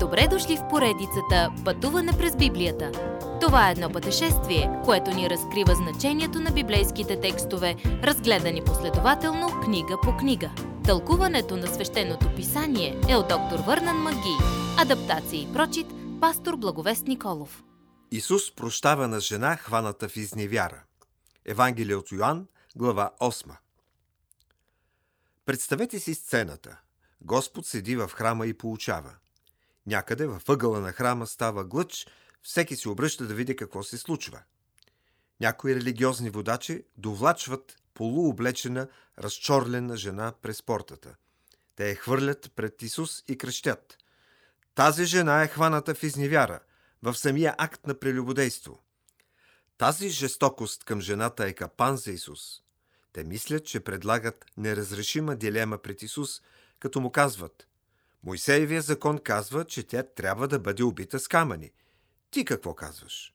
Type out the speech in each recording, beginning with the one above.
Добре дошли в поредицата Пътуване през Библията. Това е едно пътешествие, което ни разкрива значението на библейските текстове, разгледани последователно книга по книга. Тълкуването на свещеното писание е от доктор Върнан Маги. Адаптация и прочит, пастор Благовест Николов. Исус прощава на жена, хваната в изневяра. Евангелие от Йоанн, глава 8. Представете си сцената. Господ седи в храма и получава. Някъде във ъгъла на храма става глъч, всеки се обръща да види какво се случва. Някои религиозни водачи довлачват полуоблечена, разчорлена жена през портата. Те я хвърлят пред Исус и крещят. Тази жена е хваната в изневяра, в самия акт на прелюбодейство. Тази жестокост към жената е капан за Исус. Те мислят, че предлагат неразрешима дилема пред Исус, като му казват Мойсеевия закон казва, че тя трябва да бъде убита с камъни. Ти какво казваш?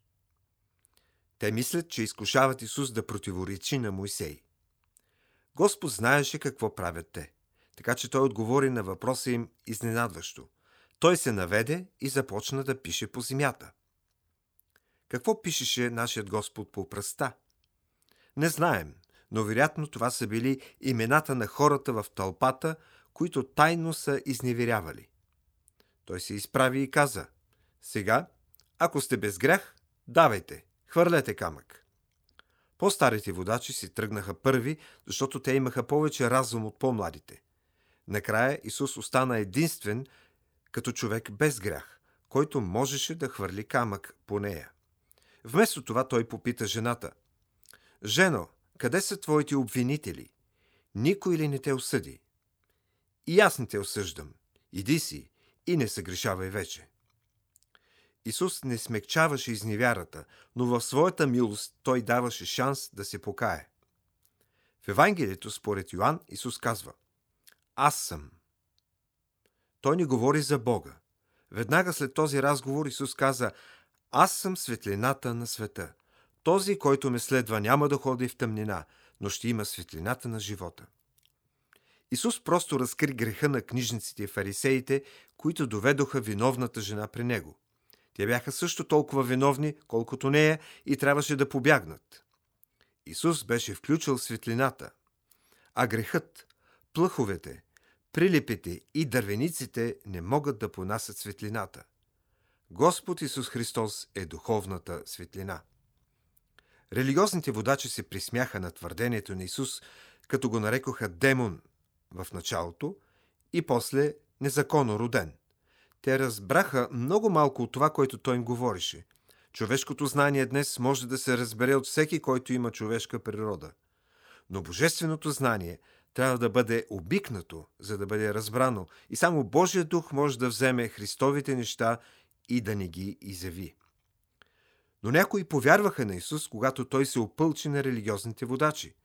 Те мислят, че изкушават Исус да противоречи на Мойсей. Господ знаеше какво правят те, така че той отговори на въпроса им изненадващо. Той се наведе и започна да пише по земята. Какво пишеше нашият Господ по пръста? Не знаем, но вероятно това са били имената на хората в тълпата, които тайно са изневерявали. Той се изправи и каза, сега, ако сте без грях, давайте, хвърлете камък. По-старите водачи си тръгнаха първи, защото те имаха повече разум от по-младите. Накрая Исус остана единствен като човек без грях, който можеше да хвърли камък по нея. Вместо това той попита жената. Жено, къде са твоите обвинители? Никой ли не те осъди? И аз не те осъждам. Иди си и не съгрешавай вече. Исус не смекчаваше изневярата, но в своята милост той даваше шанс да се покае. В Евангелието, според Йоанн, Исус казва Аз съм. Той ни говори за Бога. Веднага след този разговор Исус каза Аз съм светлината на света. Този, който ме следва, няма да ходи в тъмнина, но ще има светлината на живота. Исус просто разкри греха на книжниците и фарисеите, които доведоха виновната жена при него. Те бяха също толкова виновни, колкото нея и трябваше да побягнат. Исус беше включил светлината, а грехът, плъховете, прилипите и дървениците не могат да понасят светлината. Господ Исус Христос е духовната светлина. Религиозните водачи се присмяха на твърдението на Исус, като го нарекоха демон в началото и после незаконно роден. Те разбраха много малко от това, което той им говореше. Човешкото знание днес може да се разбере от всеки, който има човешка природа. Но божественото знание трябва да бъде обикнато, за да бъде разбрано и само Божия дух може да вземе Христовите неща и да не ги изяви. Но някои повярваха на Исус, когато той се опълчи на религиозните водачи.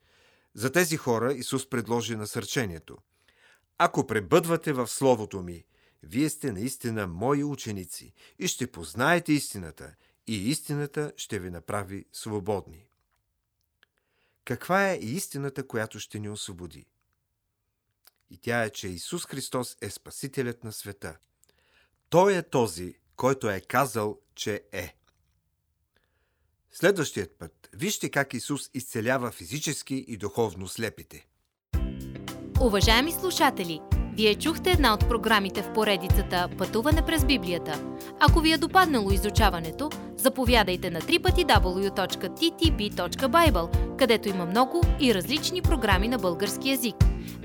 За тези хора Исус предложи насърчението. Ако пребъдвате в Словото ми, вие сте наистина мои ученици и ще познаете истината, и истината ще ви направи свободни. Каква е истината, която ще ни освободи? И тя е, че Исус Христос е Спасителят на света. Той е този, който е казал, че е. Следващият път вижте как Исус изцелява физически и духовно слепите. Уважаеми слушатели, вие чухте една от програмите в поредицата Пътуване през Библията. Ако ви е допаднало изучаването, заповядайте на www.ttb.bible, където има много и различни програми на български язик.